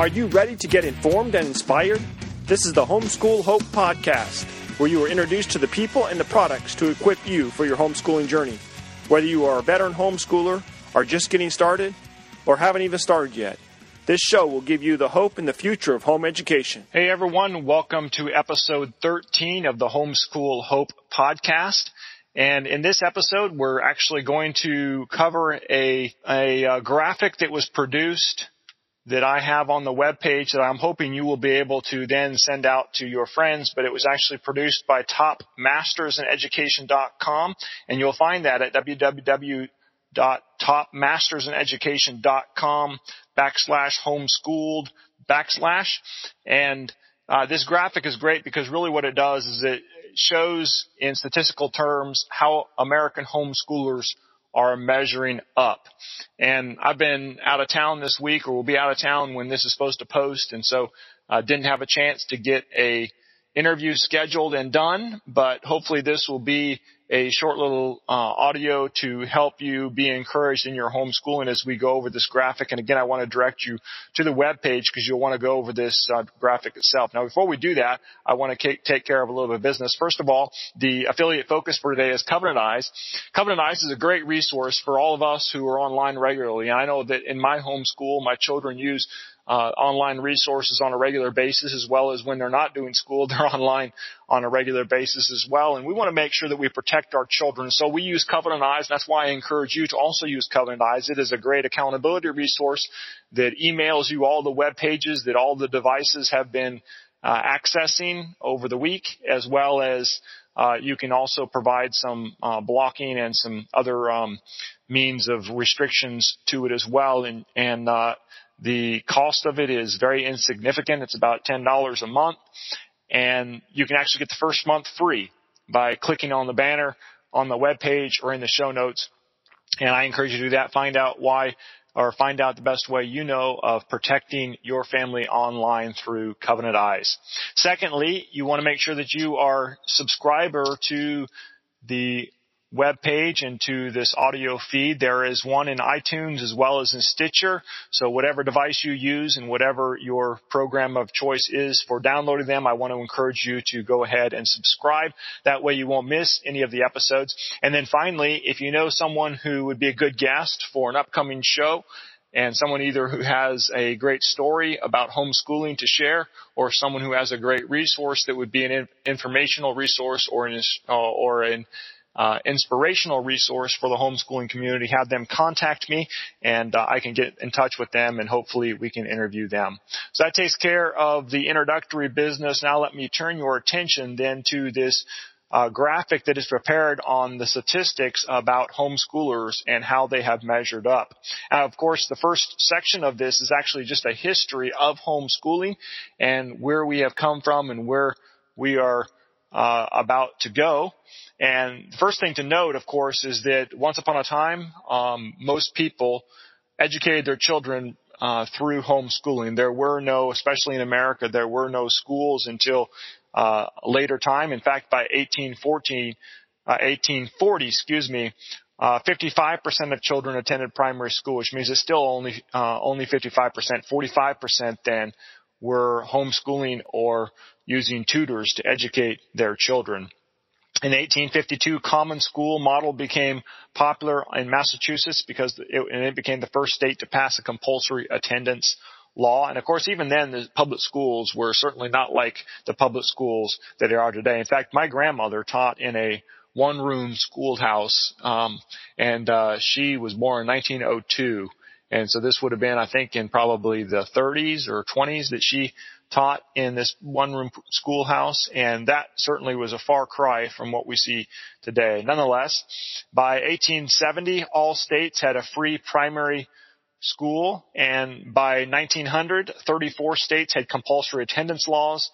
Are you ready to get informed and inspired? This is the Homeschool Hope Podcast, where you are introduced to the people and the products to equip you for your homeschooling journey. Whether you are a veteran homeschooler, are just getting started, or haven't even started yet, this show will give you the hope in the future of home education. Hey everyone, welcome to episode 13 of the Homeschool Hope Podcast. And in this episode, we're actually going to cover a, a, a graphic that was produced that I have on the web page that I'm hoping you will be able to then send out to your friends, but it was actually produced by topmastersineducation.com and you'll find that at www.topmastersineducation.com backslash homeschooled backslash. And uh, this graphic is great because really what it does is it shows in statistical terms how American homeschoolers are measuring up. And I've been out of town this week or will be out of town when this is supposed to post. And so I uh, didn't have a chance to get a interview scheduled and done, but hopefully this will be a short little uh, audio to help you be encouraged in your homeschooling as we go over this graphic. And again, I want to direct you to the web page because you'll want to go over this uh, graphic itself. Now, before we do that, I want to take care of a little bit of business. First of all, the affiliate focus for today is Covenant Eyes. Covenant Eyes is a great resource for all of us who are online regularly. I know that in my homeschool, my children use uh, online resources on a regular basis as well as when they're not doing school, they're online on a regular basis as well. And we want to make sure that we protect our children. So we use Covenant Eyes. And that's why I encourage you to also use Covenant Eyes. It is a great accountability resource that emails you all the web pages that all the devices have been uh, accessing over the week, as well as uh, you can also provide some uh, blocking and some other um, means of restrictions to it as well. And, and uh, the cost of it is very insignificant. It's about $10 a month and you can actually get the first month free by clicking on the banner on the web page or in the show notes. And I encourage you to do that. Find out why or find out the best way you know of protecting your family online through Covenant Eyes. Secondly, you want to make sure that you are subscriber to the web page and to this audio feed. There is one in iTunes as well as in Stitcher. So whatever device you use and whatever your program of choice is for downloading them, I want to encourage you to go ahead and subscribe. That way you won't miss any of the episodes. And then finally, if you know someone who would be a good guest for an upcoming show, and someone either who has a great story about homeschooling to share or someone who has a great resource that would be an informational resource or an, or an uh, inspirational resource for the homeschooling community, have them contact me and uh, I can get in touch with them and hopefully we can interview them. So that takes care of the introductory business. Now let me turn your attention then to this uh, graphic that is prepared on the statistics about homeschoolers and how they have measured up. Now, of course, the first section of this is actually just a history of homeschooling and where we have come from and where we are uh, about to go. And the first thing to note, of course, is that once upon a time, um, most people educated their children uh, through homeschooling. There were no, especially in America, there were no schools until uh, later time. In fact, by 1814, uh, 1840, excuse me, uh, 55% of children attended primary school, which means it's still only uh, only 55%. 45% then were homeschooling or using tutors to educate their children. In 1852, common school model became popular in Massachusetts because it, it became the first state to pass a compulsory attendance law. And of course, even then, the public schools were certainly not like the public schools that they are today. In fact, my grandmother taught in a one-room schoolhouse, um, and uh, she was born in 1902. And so this would have been, I think, in probably the 30s or 20s that she taught in this one room schoolhouse and that certainly was a far cry from what we see today. Nonetheless, by 1870 all states had a free primary school and by 1900 34 states had compulsory attendance laws.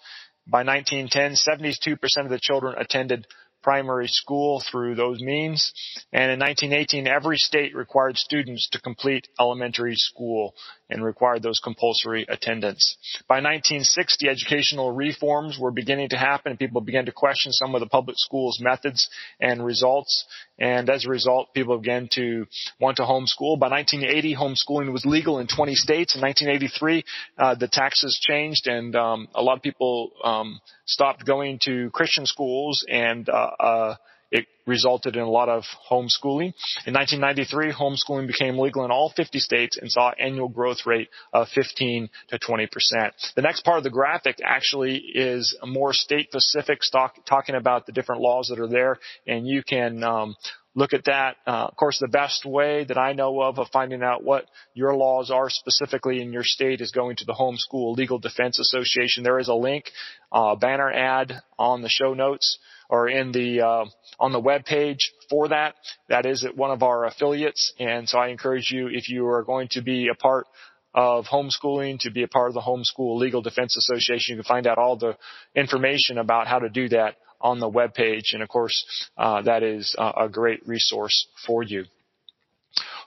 By 1910 72% of the children attended primary school through those means. And in 1918, every state required students to complete elementary school. And required those compulsory attendance. By 1960, educational reforms were beginning to happen and people began to question some of the public schools methods and results. And as a result, people began to want to homeschool. By 1980, homeschooling was legal in 20 states. In 1983, uh, the taxes changed and um, a lot of people um, stopped going to Christian schools and uh, uh, it resulted in a lot of homeschooling. In 1993, homeschooling became legal in all 50 states and saw annual growth rate of 15 to 20 percent. The next part of the graphic actually is more state specific, talking about the different laws that are there, and you can um, look at that. Uh, of course, the best way that I know of of finding out what your laws are specifically in your state is going to the Homeschool Legal Defense Association. There is a link, uh, banner ad on the show notes or in the uh, on the web page for that. That is at one of our affiliates, and so I encourage you if you are going to be a part of homeschooling to be a part of the Homeschool Legal Defense Association. You can find out all the information about how to do that on the web page, and of course, uh, that is a great resource for you.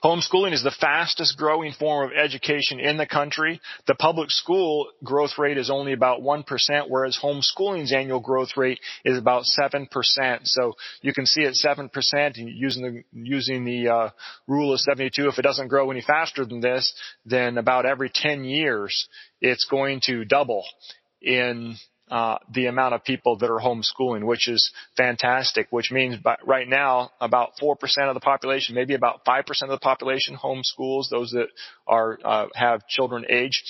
Homeschooling is the fastest growing form of education in the country. The public school growth rate is only about 1%, whereas homeschooling's annual growth rate is about 7%. So you can see at 7% using the, using the uh, rule of 72, if it doesn't grow any faster than this, then about every 10 years it's going to double in uh, the amount of people that are homeschooling, which is fantastic. Which means, by, right now, about four percent of the population, maybe about five percent of the population, homeschools. Those that are uh, have children age,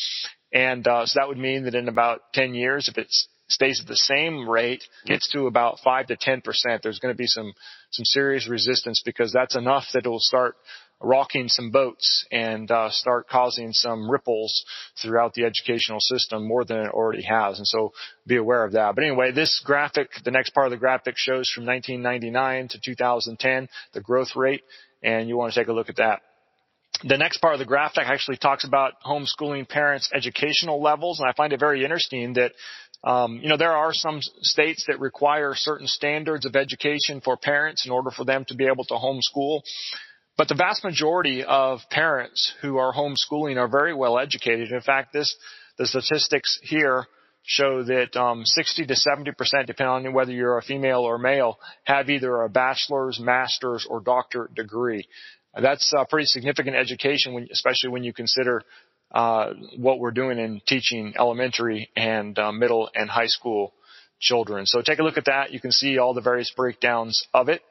and uh, so that would mean that in about ten years, if it stays at the same rate, gets to about five to ten percent, there's going to be some some serious resistance because that's enough that it will start rocking some boats and uh, start causing some ripples throughout the educational system more than it already has. And so be aware of that. But anyway, this graphic, the next part of the graphic shows from 1999 to 2010 the growth rate, and you want to take a look at that. The next part of the graphic actually talks about homeschooling parents' educational levels, and I find it very interesting that um, you know, there are some states that require certain standards of education for parents in order for them to be able to homeschool. But the vast majority of parents who are homeschooling are very well educated. In fact, this the statistics here show that um, 60 to 70 percent, depending on whether you're a female or male, have either a bachelor's, master's, or doctorate degree. That's a pretty significant education, when, especially when you consider uh, what we're doing in teaching elementary and uh, middle and high school children. So take a look at that. You can see all the various breakdowns of it.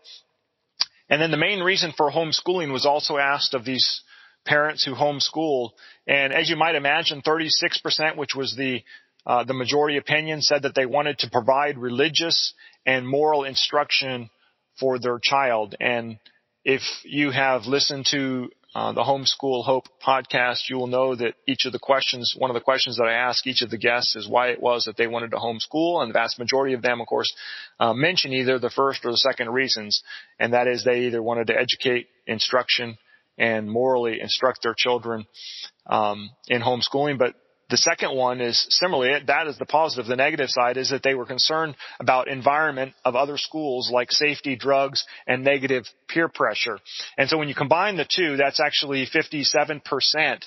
And then the main reason for homeschooling was also asked of these parents who homeschool. And as you might imagine, 36%, which was the uh, the majority opinion, said that they wanted to provide religious and moral instruction for their child. And if you have listened to uh, the Homeschool Hope podcast, you will know that each of the questions, one of the questions that I ask each of the guests is why it was that they wanted to homeschool, and the vast majority of them, of course, uh, mention either the first or the second reasons, and that is they either wanted to educate, instruction, and morally instruct their children um, in homeschooling, but the second one is similarly, that is the positive. The negative side is that they were concerned about environment of other schools like safety, drugs, and negative peer pressure. And so when you combine the two, that's actually 57%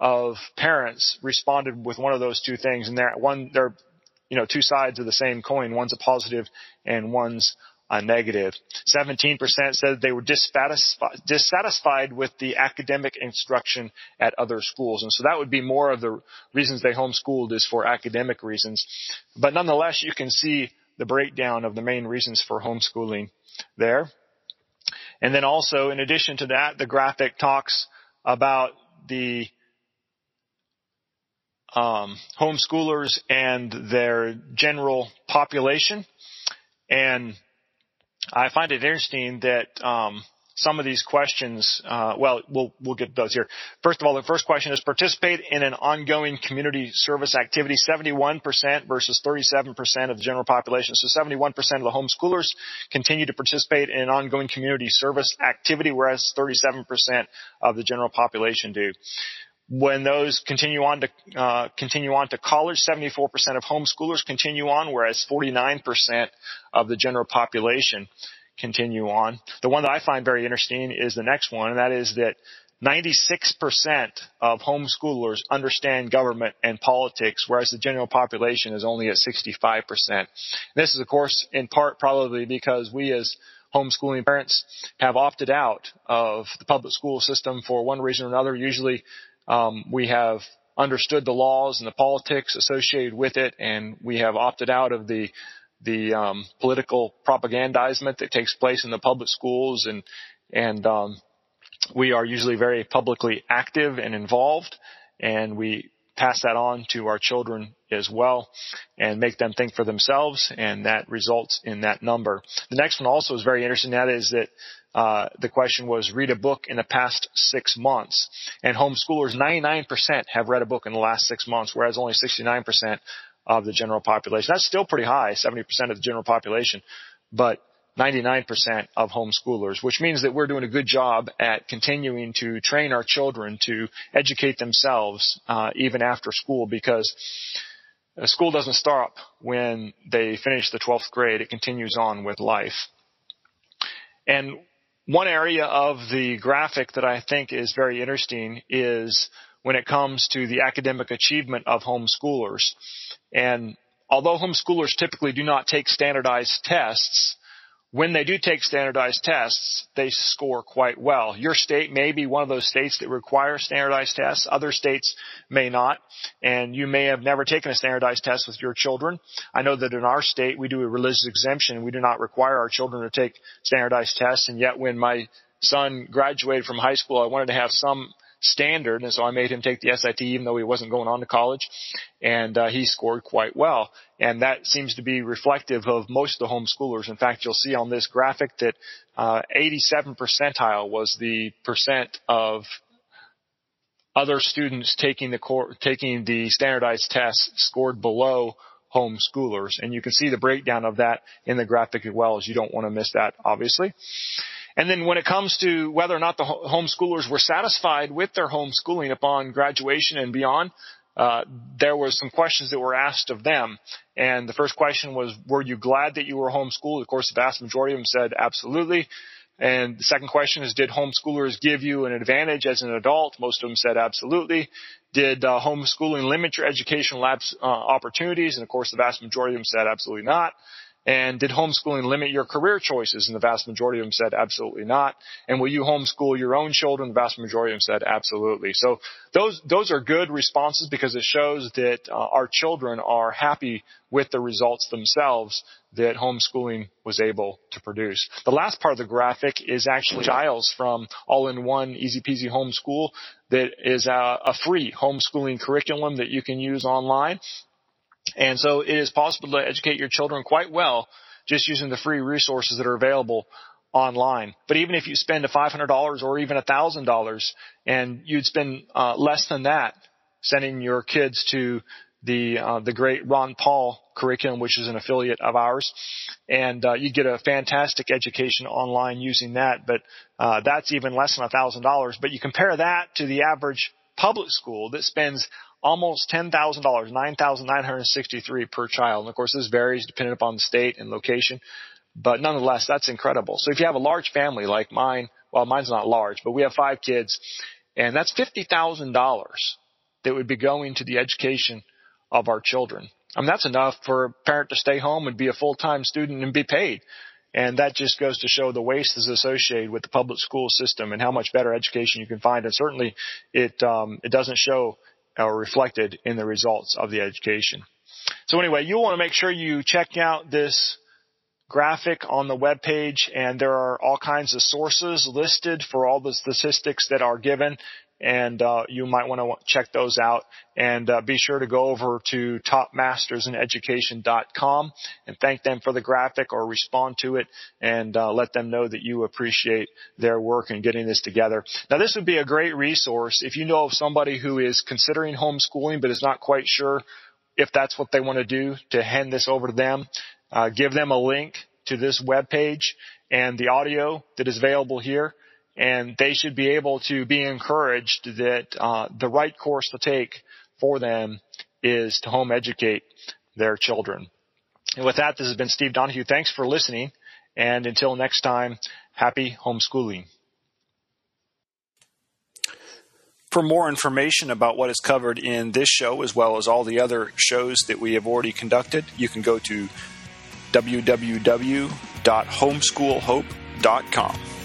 of parents responded with one of those two things. And they're one, they're, you know, two sides of the same coin. One's a positive and one's negative. 17% said they were dissatisfied, dissatisfied with the academic instruction at other schools. And so that would be more of the reasons they homeschooled is for academic reasons. But nonetheless, you can see the breakdown of the main reasons for homeschooling there. And then also, in addition to that, the graphic talks about the um, homeschoolers and their general population. And I find it interesting that um, some of these questions. Uh, well, we'll we'll get those here. First of all, the first question is participate in an ongoing community service activity. Seventy-one percent versus thirty-seven percent of the general population. So seventy-one percent of the homeschoolers continue to participate in an ongoing community service activity, whereas thirty-seven percent of the general population do when those continue on to uh, continue on to college, 74% of homeschoolers continue on, whereas 49% of the general population continue on. The one that I find very interesting is the next one, and that is that 96% of homeschoolers understand government and politics, whereas the general population is only at 65%. This is, of course, in part probably because we as homeschooling parents have opted out of the public school system for one reason or another. Usually, um, we have understood the laws and the politics associated with it, and we have opted out of the the um, political propagandizement that takes place in the public schools, and and um, we are usually very publicly active and involved, and we pass that on to our children as well and make them think for themselves and that results in that number. The next one also is very interesting. That is that uh, the question was read a book in the past six months. And homeschoolers, 99% have read a book in the last six months, whereas only 69% of the general population. That's still pretty high, 70% of the general population, but 99% of homeschoolers, which means that we're doing a good job at continuing to train our children to educate themselves uh, even after school because school doesn't stop when they finish the 12th grade. It continues on with life. And one area of the graphic that I think is very interesting is when it comes to the academic achievement of homeschoolers. And although homeschoolers typically do not take standardized tests, when they do take standardized tests, they score quite well. Your state may be one of those states that require standardized tests. Other states may not. And you may have never taken a standardized test with your children. I know that in our state, we do a religious exemption. We do not require our children to take standardized tests. And yet when my son graduated from high school, I wanted to have some standard, and so I made him take the SAT even though he wasn't going on to college, and uh, he scored quite well. And that seems to be reflective of most of the homeschoolers. In fact, you'll see on this graphic that uh, 87 percentile was the percent of other students taking the cor- taking the standardized tests scored below homeschoolers. And you can see the breakdown of that in the graphic as well as you don't want to miss that, obviously. And then when it comes to whether or not the homeschoolers were satisfied with their homeschooling upon graduation and beyond, uh, there was some questions that were asked of them. And the first question was, were you glad that you were homeschooled? Of course, the vast majority of them said absolutely. And the second question is, did homeschoolers give you an advantage as an adult? Most of them said absolutely. Did uh, homeschooling limit your educational uh, opportunities? And of course, the vast majority of them said absolutely not. And did homeschooling limit your career choices? And the vast majority of them said absolutely not. And will you homeschool your own children? The vast majority of them said absolutely. So those, those are good responses because it shows that uh, our children are happy with the results themselves that homeschooling was able to produce. The last part of the graphic is actually Giles from All-in-One Easy Peasy Homeschool that is a, a free homeschooling curriculum that you can use online. And so it is possible to educate your children quite well just using the free resources that are available online. But even if you spend a $500 or even $1,000 and you'd spend uh, less than that sending your kids to the uh, the great Ron Paul curriculum, which is an affiliate of ours, and uh, you get a fantastic education online using that. But uh, that's even less than a thousand dollars. But you compare that to the average public school that spends almost $10,000, 9,963 per child. And of course, this varies depending upon the state and location, but nonetheless, that's incredible. So if you have a large family like mine, well, mine's not large, but we have five kids, and that's $50,000 that would be going to the education of our children. I mean, that's enough for a parent to stay home and be a full-time student and be paid. And that just goes to show the waste is associated with the public school system and how much better education you can find. And certainly it, um, it doesn't show are reflected in the results of the education. So anyway, you want to make sure you check out this graphic on the web page and there are all kinds of sources listed for all the statistics that are given and uh, you might want to check those out. And uh, be sure to go over to topmastersineducation.com and thank them for the graphic or respond to it and uh, let them know that you appreciate their work in getting this together. Now, this would be a great resource if you know of somebody who is considering homeschooling but is not quite sure if that's what they want to do to hand this over to them. Uh, give them a link to this web page and the audio that is available here and they should be able to be encouraged that uh, the right course to take for them is to home educate their children. And with that, this has been Steve Donahue. Thanks for listening, and until next time, happy homeschooling. For more information about what is covered in this show, as well as all the other shows that we have already conducted, you can go to www.homeschoolhope.com.